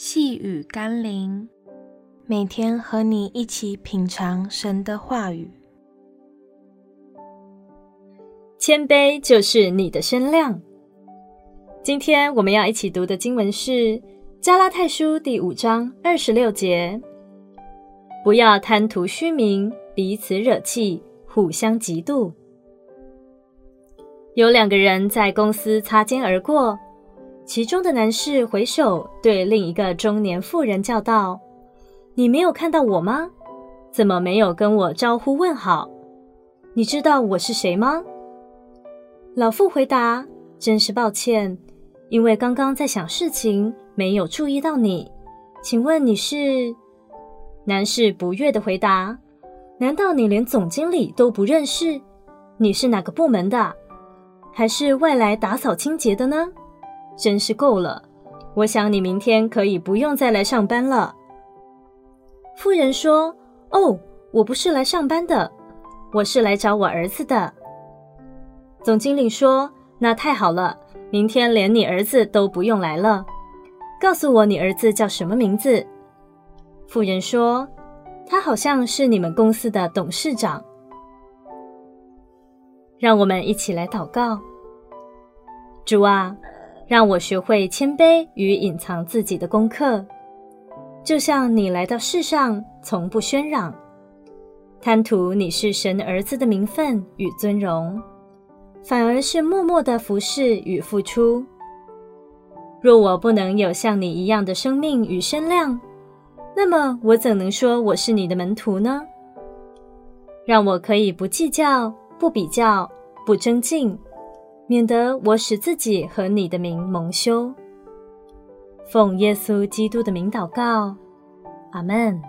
细雨甘霖，每天和你一起品尝神的话语。谦卑就是你的身量。今天我们要一起读的经文是《加拉太书》第五章二十六节：不要贪图虚名，彼此惹气，互相嫉妒。有两个人在公司擦肩而过。其中的男士回首对另一个中年妇人叫道：“你没有看到我吗？怎么没有跟我招呼问好？你知道我是谁吗？”老妇回答：“真是抱歉，因为刚刚在想事情，没有注意到你。请问你是？”男士不悦地回答：“难道你连总经理都不认识？你是哪个部门的？还是外来打扫清洁的呢？”真是够了！我想你明天可以不用再来上班了。妇人说：“哦，我不是来上班的，我是来找我儿子的。”总经理说：“那太好了，明天连你儿子都不用来了。告诉我你儿子叫什么名字？”妇人说：“他好像是你们公司的董事长。”让我们一起来祷告：主啊。让我学会谦卑与隐藏自己的功课，就像你来到世上从不喧嚷，贪图你是神儿子的名分与尊荣，反而是默默的服侍与付出。若我不能有像你一样的生命与身量，那么我怎能说我是你的门徒呢？让我可以不计较、不比较、不争竞。免得我使自己和你的名蒙羞。奉耶稣基督的名祷告，阿门。